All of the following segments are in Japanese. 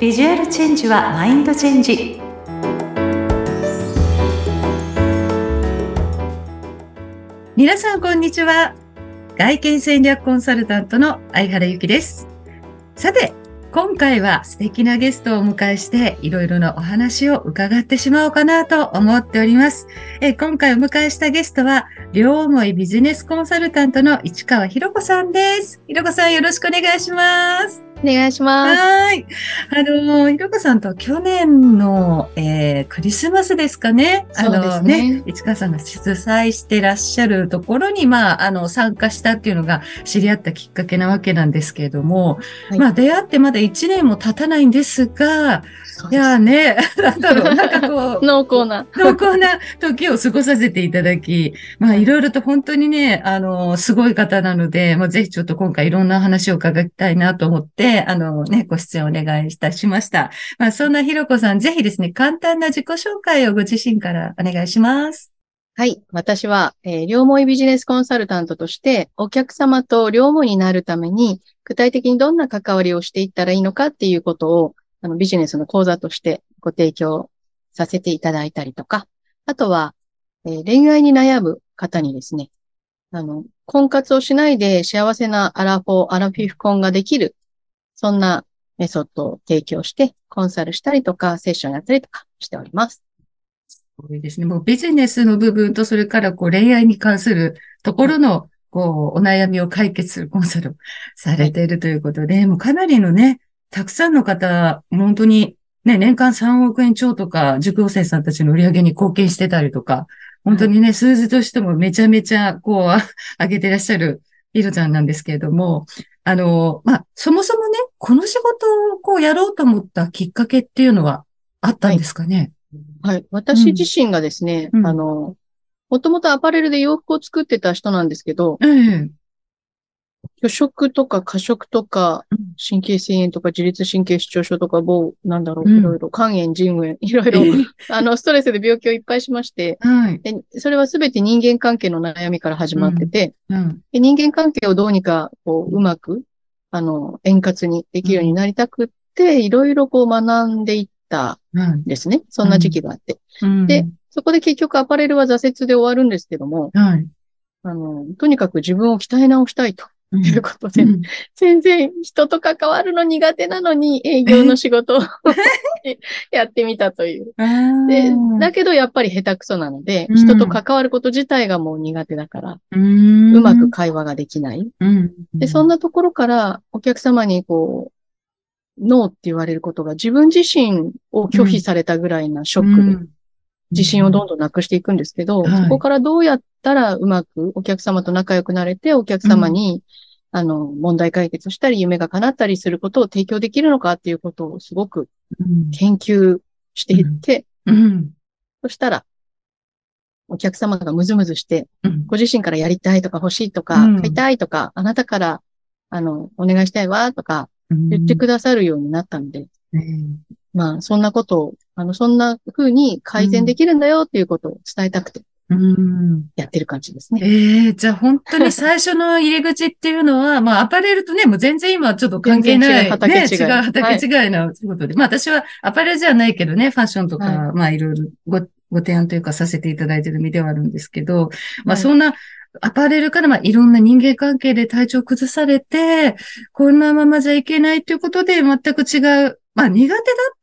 ビジュアルチェンジはマインドチェンジ皆さんこんにちは外見戦略コンサルタントの相原由紀ですさて今回は素敵なゲストをお迎えしていろいろなお話を伺ってしまおうかなと思っております。え今回お迎えしたゲストは両思いビジネスコンサルタントの市川博子さんです。博子さんよろしくお願いします。お願いします。はい。あの、ひろこさんと去年の、えー、クリスマスですかね。あのね、ね市川さんが主催してらっしゃるところに、まあ、あの、参加したっていうのが知り合ったきっかけなわけなんですけれども、はい、まあ、出会ってまだ1年も経たないんですが、いやね、なんだろう、なんかこう、濃厚な。濃厚な時を過ごさせていただき、まあ、いろいろと本当にね、あの、すごい方なので、まあ、ぜひちょっと今回いろんな話を伺いたいなと思って、あのね、ご出演お願いいたしました。まあ、そんなひろこさん、ぜひですね、簡単な自己紹介をご自身からお願いします。はい。私は、えー、両思いビジネスコンサルタントとして、お客様と両思いになるために、具体的にどんな関わりをしていったらいいのかっていうことを、あの、ビジネスの講座としてご提供させていただいたりとか、あとは、えー、恋愛に悩む方にですね、あの、婚活をしないで幸せなアラフォー、アラフィフ婚ができるそんなメソッドを提供して、コンサルしたりとか、セッションやったりとかしております。すごいですね。もうビジネスの部分と、それからこう恋愛に関するところの、こう、お悩みを解決するコンサルをされているということで、はい、もうかなりのね、たくさんの方、本当にね、年間3億円超とか、塾生さんたちの売り上げに貢献してたりとか、本当にね、数字としてもめちゃめちゃ、こう、上げてらっしゃるイロちゃんなんですけれども、あの、まあ、そもそもね、この仕事をこうやろうと思ったきっかけっていうのはあったんですかね、はい、はい。私自身がですね、うん、あの、もともとアパレルで洋服を作ってた人なんですけど、うん、拒食とか過食とか、神経性炎とか自律神経失調症とか、某、なんだろう、いろいろ、肝炎、腎炎、いろいろ、あの、ストレスで病気をいっぱいしまして、はい、でそれはすべて人間関係の悩みから始まってて、うん。うん、で人間関係をどうにか、こう、うまく、あの、円滑にできるようになりたくって、いろいろこう学んでいったんですね。そんな時期があって。で、そこで結局アパレルは挫折で終わるんですけども、はい、あの、とにかく自分を鍛え直したいと。ということで、うん、全然人と関わるの苦手なのに営業の仕事を やってみたという。でだけどやっぱり下手くそなので、人と関わること自体がもう苦手だから、うまく会話ができない、で。そんなところからお客様にこう、ノーって言われることが自分自身を拒否されたぐらいなショックで、自信をどんどんなくしていくんですけど、そこからどうやったらうまくお客様と仲良くなれて、お客様に、うん、あの、問題解決したり、夢が叶ったりすることを提供できるのかっていうことをすごく研究していって、うん。うん、そしたら、お客様がムズムズして、ご自身からやりたいとか欲しいとか、買いたいとか、あなたから、あの、お願いしたいわとか、言ってくださるようになったんで、まあ、そんなことを、あの、そんな風に改善できるんだよっていうことを伝えたくて、うん。やってる感じですね。ええー、じゃあ本当に最初の入り口っていうのは、まあアパレルとね、もう全然今ちょっと関係ない。違う畑違い。ね、違う畑違いの仕事で。はい、まあ私はアパレルじゃないけどね、ファッションとか、はい、まあいろいろご、ご提案というかさせていただいている身ではあるんですけど、まあそんな、アパレルからまあいろんな人間関係で体調崩されて、こんなままじゃいけないということで全く違うまあ苦手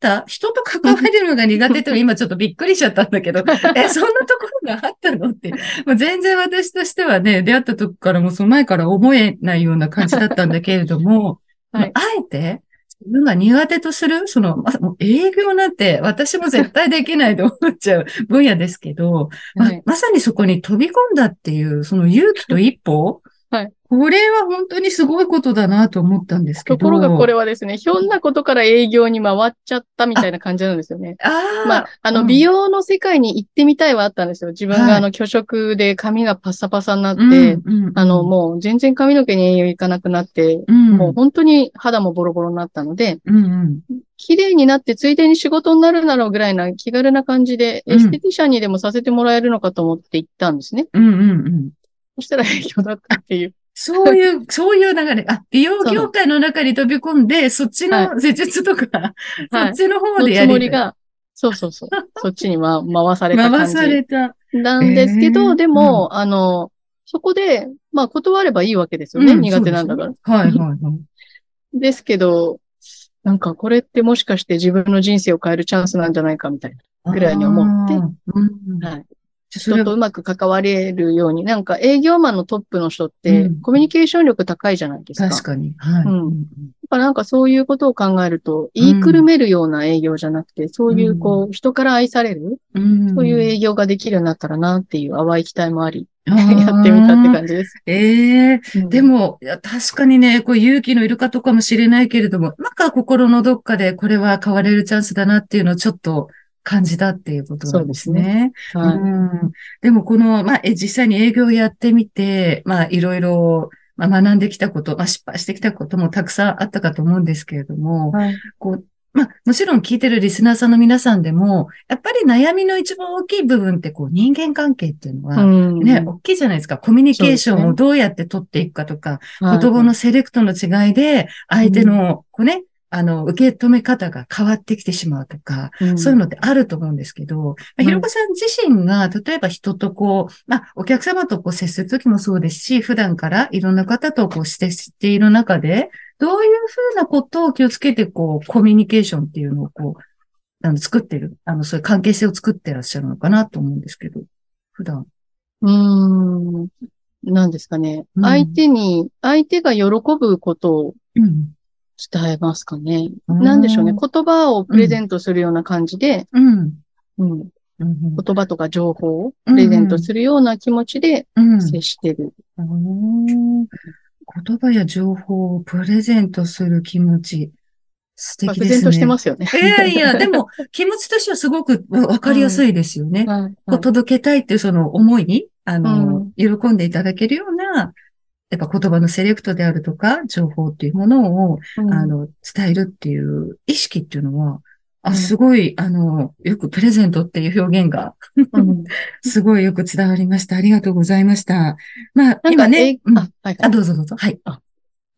だった人と関わるのが苦手って 今ちょっとびっくりしちゃったんだけど、え、そんなとがあったの？って、もう全然私としてはね、出会った時からもうその前から思えないような感じだったんだけれども、はい、あえて自分が苦手とする、その、ま、営業なんて私も絶対できないと思っちゃう分野ですけど、はい、ままさにそこに飛び込んだっていう、その勇気と一歩、はい。これは本当にすごいことだなと思ったんですけど。ところがこれはですね、ひょんなことから営業に回っちゃったみたいな感じなんですよね。ああ。まあ、あの、美容の世界に行ってみたいはあったんですよ。自分があの、拒食で髪がパッサパサになって、はい、あの、もう全然髪の毛に栄養いかなくなって、うん、もう本当に肌もボロボロになったので、うんうん綺麗になってついでに仕事になるなろうぐらいな気軽な感じで、エステティシャンにでもさせてもらえるのかと思って行ったんですね。うんうんうん。そしたら営業だったっていう。そういう、そういう流れ。あ、美容業界の中に飛び込んで、そっちの施術とか、はい、そっちの方でやりたい。つもりが、そうそうそう。そっちに、ま、回された感じ。回された。なんですけど、でも、うん、あの、そこで、まあ、断ればいいわけですよね。うん、苦手なんだから。はいはいはい。ですけど、なんかこれってもしかして自分の人生を変えるチャンスなんじゃないかみたいなぐらいに思って、うん、はい。人とうまく関われるように、なんか営業マンのトップの人って、コミュニケーション力高いじゃないですか。確かに。はい。うん。ぱなんかそういうことを考えると、言いくるめるような営業じゃなくて、うん、そういうこう、人から愛される、うん、そういう営業ができるようになったらなっていう淡い期待もあり、やってみたって感じです。ええーうん、でも、確かにね、こう勇気のいる方かもしれないけれども、なんか心のどっかでこれは変われるチャンスだなっていうのをちょっと感じたっていうことなんですね。そうですね。はい、うん、でもこの、まあ、実際に営業をやってみて、まあ、いろいろまあ、学んできたこと、まあ、失敗してきたこともたくさんあったかと思うんですけれども、はい、こうまあ、もちろん聞いてるリスナーさんの皆さんでも、やっぱり悩みの一番大きい部分って、こう、人間関係っていうのは、ね、大きいじゃないですか。コミュニケーションをどうやって取っていくかとか、ね、言葉のセレクトの違いで、相手の、こうね、あの、受け止め方が変わってきてしまうとか、うん、そういうのってあると思うんですけど、まあ、ひろこさん自身が、例えば人とこう、まあ、お客様とこう接するときもそうですし、普段からいろんな方とこうしてしている中で、どういうふうなことを気をつけて、こう、コミュニケーションっていうのをこう、あの、作ってる、あの、そういう関係性を作ってらっしゃるのかなと思うんですけど、普段。うーん。なんですかね。うん、相手に、相手が喜ぶことを、うん伝えますかね。なんでしょうね。言葉をプレゼントするような感じで、うん。うん。言葉とか情報をプレゼントするような気持ちで接してる。うん、言葉や情報をプレゼントする気持ち。素敵ですね。プレゼントしてますよね。いやいや、でも 気持ちとしてはすごくわかりやすいですよね。はいはい、届けたいっていうその思いに、あの、うん、喜んでいただけるようなやっぱ言葉のセレクトであるとか、情報っていうものを、うん、あの、伝えるっていう意識っていうのは、あ、すごい、あの、よくプレゼントっていう表現が すごいよく伝わりました。ありがとうございました。まあ、今ね、うん、あ、はい、あ、どうぞどうぞ。はい。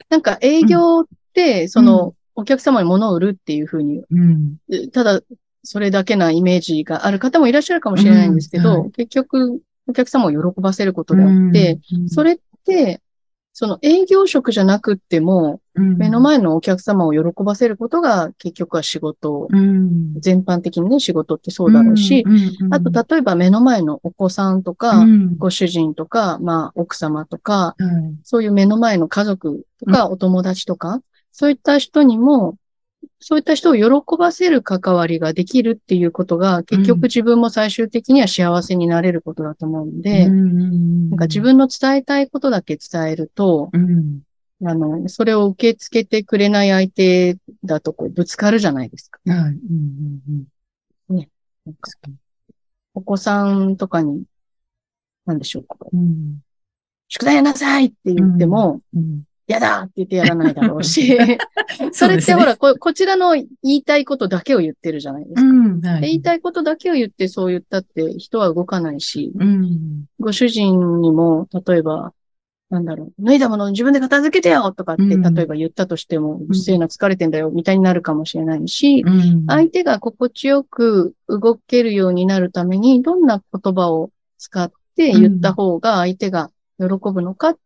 なんか営業って、その、お客様に物を売るっていうふうに、うん、ただ、それだけなイメージがある方もいらっしゃるかもしれないんですけど、はい、結局、お客様を喜ばせることであって、それって、その営業職じゃなくっても、うん、目の前のお客様を喜ばせることが結局は仕事、うん、全般的にね、仕事ってそうだろうし、あと例えば目の前のお子さんとか、ご主人とか、まあ奥様とか、そういう目の前の家族とか、お友達とか、そういった人にも、そういった人を喜ばせる関わりができるっていうことが、結局自分も最終的には幸せになれることだと思うんで、うん、なんか自分の伝えたいことだけ伝えると、うん、あの、それを受け付けてくれない相手だとこうぶつかるじゃないですか。うんうん、ね。なんかお子さんとかに、なんでしょうか。宿題やなさいって言っても、やだって言ってやらないだろうし、それってほらこ、こちらの言いたいことだけを言ってるじゃないですか。うんはい、言いたいことだけを言ってそう言ったって人は動かないし、うん、ご主人にも、例えば、なんだろう、脱いだものを自分で片付けてよとかって、例えば言ったとしても、うっせえな疲れてんだよみたいになるかもしれないし、うん、相手が心地よく動けるようになるために、どんな言葉を使って言った方が相手が喜ぶのかって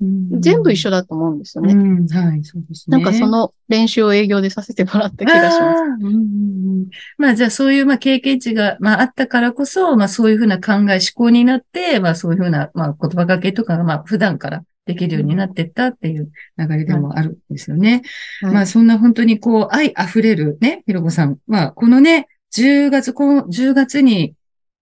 全部一緒だと思うんですよね。はい、そうですね。なんかその練習を営業でさせてもらった気がします。うん、まあじゃあそういうまあ経験値がまああったからこそ、まあそういうふうな考え、思考になって、まあそういうふうなまあ言葉かけとかがまあ普段からできるようになってったっていう流れでもあるんですよね。はい、まあそんな本当にこう愛溢れるね、ひろこさん。まあこのね、10月、この10月に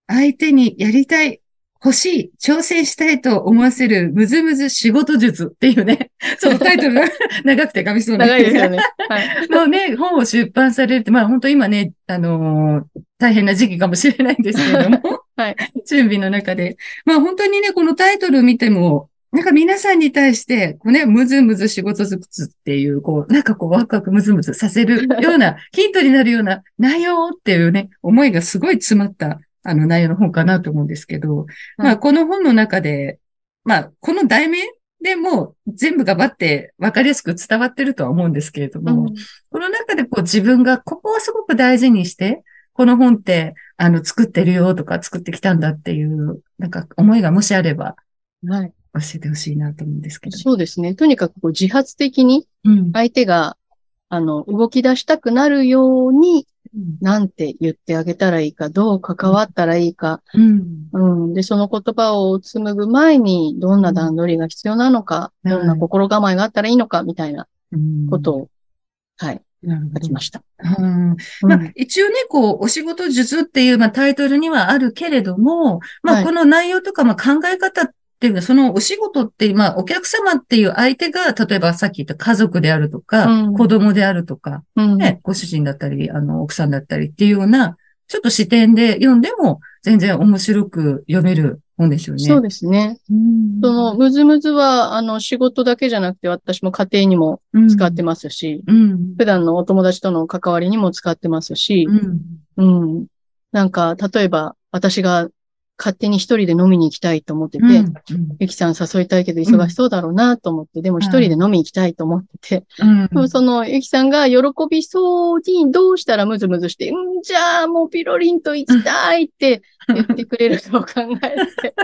相手にやりたい欲しい、挑戦したいと思わせるむずむず仕事術っていうね、そのタイトル 長くて噛みそうな。長いですよね。はい。のね、本を出版されて、まあ本当今ね、あのー、大変な時期かもしれないんですけれども、はい。準備の中で。まあ本当にね、このタイトル見ても、なんか皆さんに対して、こうね、むずむず仕事術っていう、こう、なんかこう、ワクワクむずむずさせるような、ヒントになるような内容っていうね、思いがすごい詰まったあの内容の本かなと思うんですけど、はい、まあこの本の中で、まあこの題名でも全部がばって分かりやすく伝わってるとは思うんですけれども、うん、この中でこう自分がここはすごく大事にして、この本ってあの作ってるよとか作ってきたんだっていう、なんか思いがもしあれば、はい。教えてほしいなと思うんですけど。そうですね。とにかくこう自発的に相手が、うん、あの、動き出したくなるようになんて言ってあげたらいいか、どう関わったらいいか、うん、うん、で、その言葉を紡ぐ前に、どんな段取りが必要なのか、うん、どんな心構えがあったらいいのか、みたいなことを、はい、書きました。うん。まあ、一応ね、こう、お仕事術っていう、まあ、タイトルにはあるけれども、まあ、この内容とか、まあ、考え方っていうのは、そのお仕事って、まあ、お客様っていう相手が、例えばさっき言った家族であるとか、うん、子供であるとか、うん、ね、ご主人だったり、あの、奥さんだったりっていうような、ちょっと視点で読んでも、全然面白く読める本ですよね。そうですね。その、むずむずは、あの、仕事だけじゃなくて、私も家庭にも使ってますし、うん、普段のお友達との関わりにも使ってますし、うん、うん、なんか、例えば、私が勝手に一人で飲みに行きたいと思ってて、うん。ゆきさん誘いたいけど忙しそうだろうなと思って、うん、でも一人で飲みに行きたいと思ってて、そのゆきさんが喜びそうにどうしたらムズムズして、うん、じゃあもうピロリンと行きたいって言ってくれるかを考えて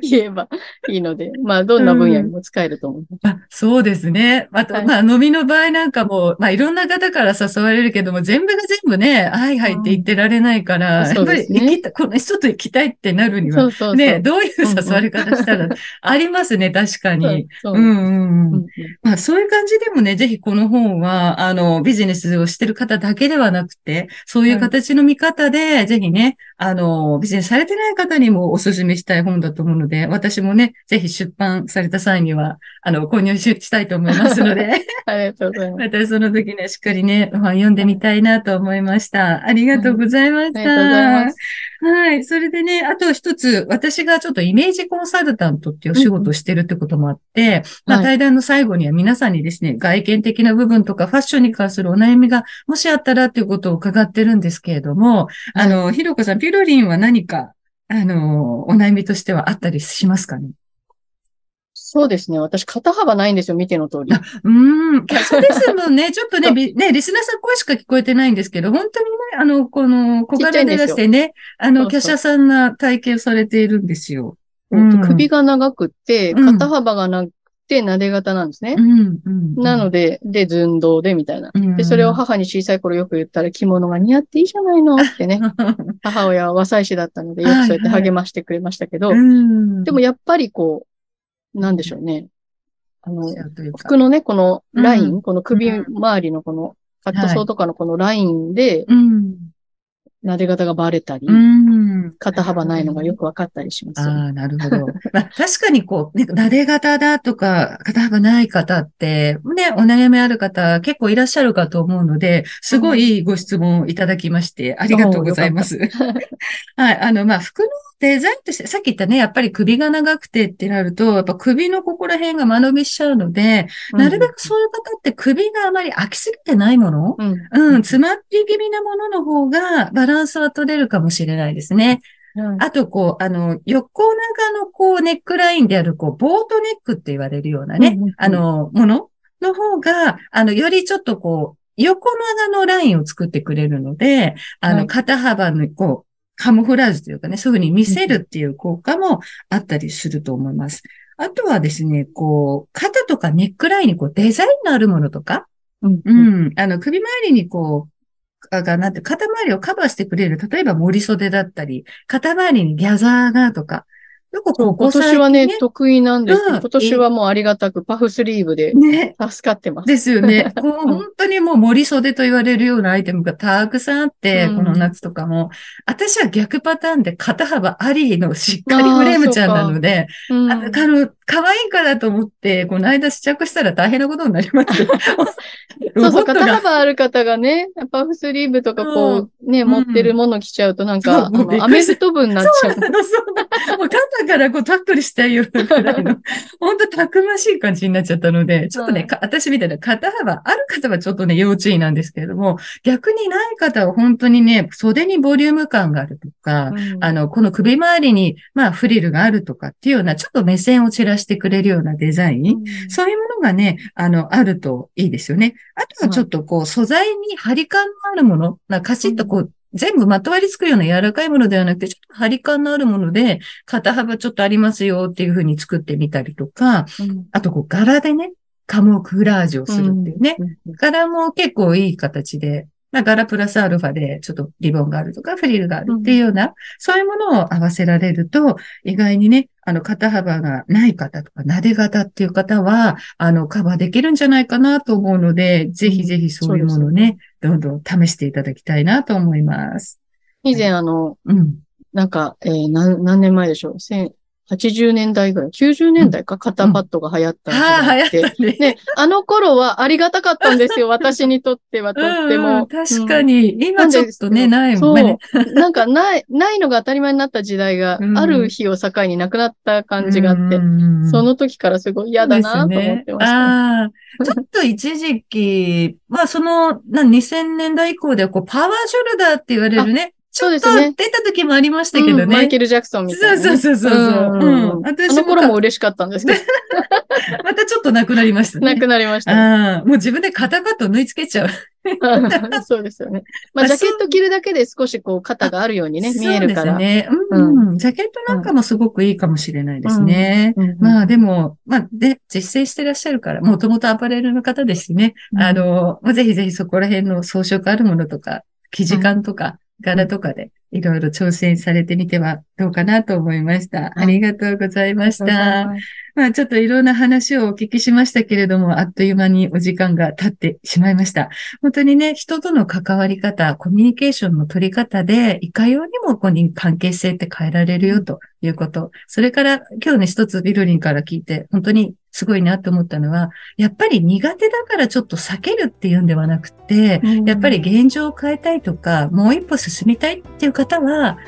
言えばいいので、まあどんな分野にも使えると思います。あそうですね。あと、はい、まあ飲みの場合なんかも、まあいろんな方から誘われるけども、全部が全部ね、はいはいって言ってられないから、やっぱり行きた、この人と行きたいってなるには、そうそうそう。ね、どういう誘われ方したら、ありますね、確かに。そうう。んうんうん。まあ、そういう感じでもね、ぜひこの本は、あの、ビジネスをしてる方だけではなくて、そういう形の見方で、ぜひね、あの、ビジネスされてない方にもお勧めしたい本だと思うので、私もね、ぜひ出版された際には、あの、購入したいと思いますので。ありがとうございます。またその時ね、しっかりね、本読んでみたいなと思いました。ありがとうございました。ありがとうございます。はい。それでね、あと一つ、私がちょっとイメージコンサルタントっていうお仕事をしてるってこともあって、うん、まあ、対談の最後には皆さんにですね、外見的な部分とかファッションに関するお悩みがもしあったらっていうことを伺ってるんですけれども、はい、あの、ひろこさん、ピロリンは何か、あの、お悩みとしてはあったりしますかね？そうですね。私、肩幅ないんですよ、見ての通り。うん。そうですもんね。ちょっとね、ね、リスナーさん声しか聞こえてないんですけど、本当にね、あの、この、小柄で出してね、あの、華奢さんな体型をされているんですよ。うん、首が長くって、肩幅がなくて、撫で型なんですね。なので、で、寸胴で、みたいな。で、それを母に小さい頃よく言ったら、着物が似合っていいじゃないのってね。母親は和裁師だったので、よくそうやって励ましてくれましたけど、でもやっぱりこう、なんでしょうね。あの、服のね、このライン、うん、この首周りのこの、カットソーとかのこのラインで、うん、撫で方がバレたり、肩幅ないのがよくわかったりします、ああ、なるほど。まあ、確かにこう、ね、撫で方だとか、肩幅ない方って、ね、お悩みある方結構いらっしゃるかと思うので、すごいご質問いただきまして、ありがとうございます。はい。あの、まあ、服のデザインとして、さっき言ったね、やっぱり首が長くてってなると、やっぱ首のここら辺が間延びしちゃうので、うん、なるべくそういう方って首があまり空きすぎてないもの、うん、うん、詰まって気味なものの方がバランスは取れるかもしれないですね。うん、あと、こう、あの、横長のこう、ネックラインである、こう、ボートネックって言われるようなね、うんあの、ものの方が、あの、よりちょっとこう、横長のラインを作ってくれるので、あの、肩幅の、こう、カモフラージュというかね、そういうふうに見せるっていう効果もあったりすると思います。あとはですね、こう、肩とかネックラインにこうデザインのあるものとか、うん、うん、あの、首周りにこう、が、なんて、肩周りをカバーしてくれる、例えば森袖だったり、肩周りにギャザーがとか、よくこ今年はね、得意なんですけど、今年はもうありがたくパフスリーブで助かってます。ね、ですよね。こう本当にもう森袖と言われるようなアイテムがたくさんあって、うん、この夏とかも。私は逆パターンで肩幅ありのしっかりフレームちゃんなので、あ、うん、あの、可愛いからと思って、この間試着したら大変なことになります。そうそう、肩幅ある方がね、パフスリーブとかこう、ね、持ってるもの着ちゃうとなんか、アメフト部になっちゃう。そうなの、そうなの。肩からこうタックルしたいよくらいの、本当たくましい感じになっちゃったので、ちょっとね、私みたいな肩幅、ある方はちょっとね、要注意なんですけれども、逆にない方は本当にね、袖にボリューム感があるとか、うん、あの、この首周りに、まあ、フリルがあるとかっていうような、ちょっと目線を散らしてくれるようなデザイン、うん、そういうものがね、あの、あるといいですよね。あとはちょっとこう、素材に張り感のあるもの、なカシッとこう、全部まとわりつくような柔らかいものではなくて、ちょっと張り感のあるもので、肩幅ちょっとありますよっていう風に作ってみたりとか、うん、あとこう柄でね、カモフラージュをするっていうね。柄も結構いい形で、まあ、柄プラスアルファでちょっとリボンがあるとかフリルがあるっていうような、うん、そういうものを合わせられると、意外にね、あの、肩幅がない方とか、撫で型っていう方は、あの、カバーできるんじゃないかなと思うので、ぜひぜひそういうものをね、どんどん試していただきたいなと思います。以前、あの、うん。なんか、えー、何、何年前でしょう？80年代ぐらい、90年代か、肩パッドが流行ったんああ、流行ったね。ね、あの頃はありがたかったんですよ、私にとってはとっても。確かに、うん、今ちょっとね、ないもんね。そう。なんか、ない、ないのが当たり前になった時代が、ある日を境になくなった感じがあって、その時からすごい嫌だなと思ってました。あ、ちょっと一時期、まあその、な2000年代以降ではこう、パワーショルダーって言われるね、そうですね。出た時もありましたけどね。うん、マイケル・ジャクソンみたいな、ね、そうそうそうそう。うん。私あの頃も嬉しかったんですけど。またちょっとなくなりましたね。なくなりました、もう自分で肩パッド縫い付けちゃう。そうですよね。まあ、ジャケット着るだけで少しこう肩があるようにね、見えるから。そうですね。うん、うん。ジャケットなんかもすごくいいかもしれないですね。うん、まあでも、まあ、で、実践してらっしゃるから、もともとアパレルの方ですしね。あの、まあ、ぜひぜひそこら辺の装飾あるものとか、生地感とか、柄とかでいろいろ挑戦されてみてはどうかなと思いました。ありがとうございました。まあちょっといろんな話をお聞きしましたけれども、あっという間にお時間が経ってしまいました。本当にね、人との関わり方、コミュニケーションの取り方で、いかようにもここに関係性って変えられるよということ。それから今日ね、一つビルリンから聞いて、本当にすごいなと思ったのは、やっぱり苦手だからちょっと避けるっていうんではなくて、やっぱり現状を変えたいとか、もう一歩進みたいっていう方は、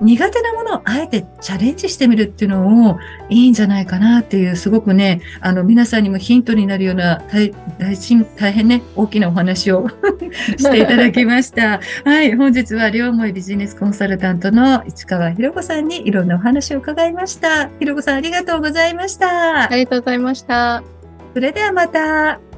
苦手なものをあえてチャレンジしてみるっていうのをいいんじゃないかなっていう、すごくね、あの、皆さんにもヒントになるような大大大変ね、大きなお話を していただきました。はい、本日は両思いビジネスコンサルタントの市川博子さんにいろんなお話を伺いました。博子さんありがとうございました。ありがとうございました。それではまた。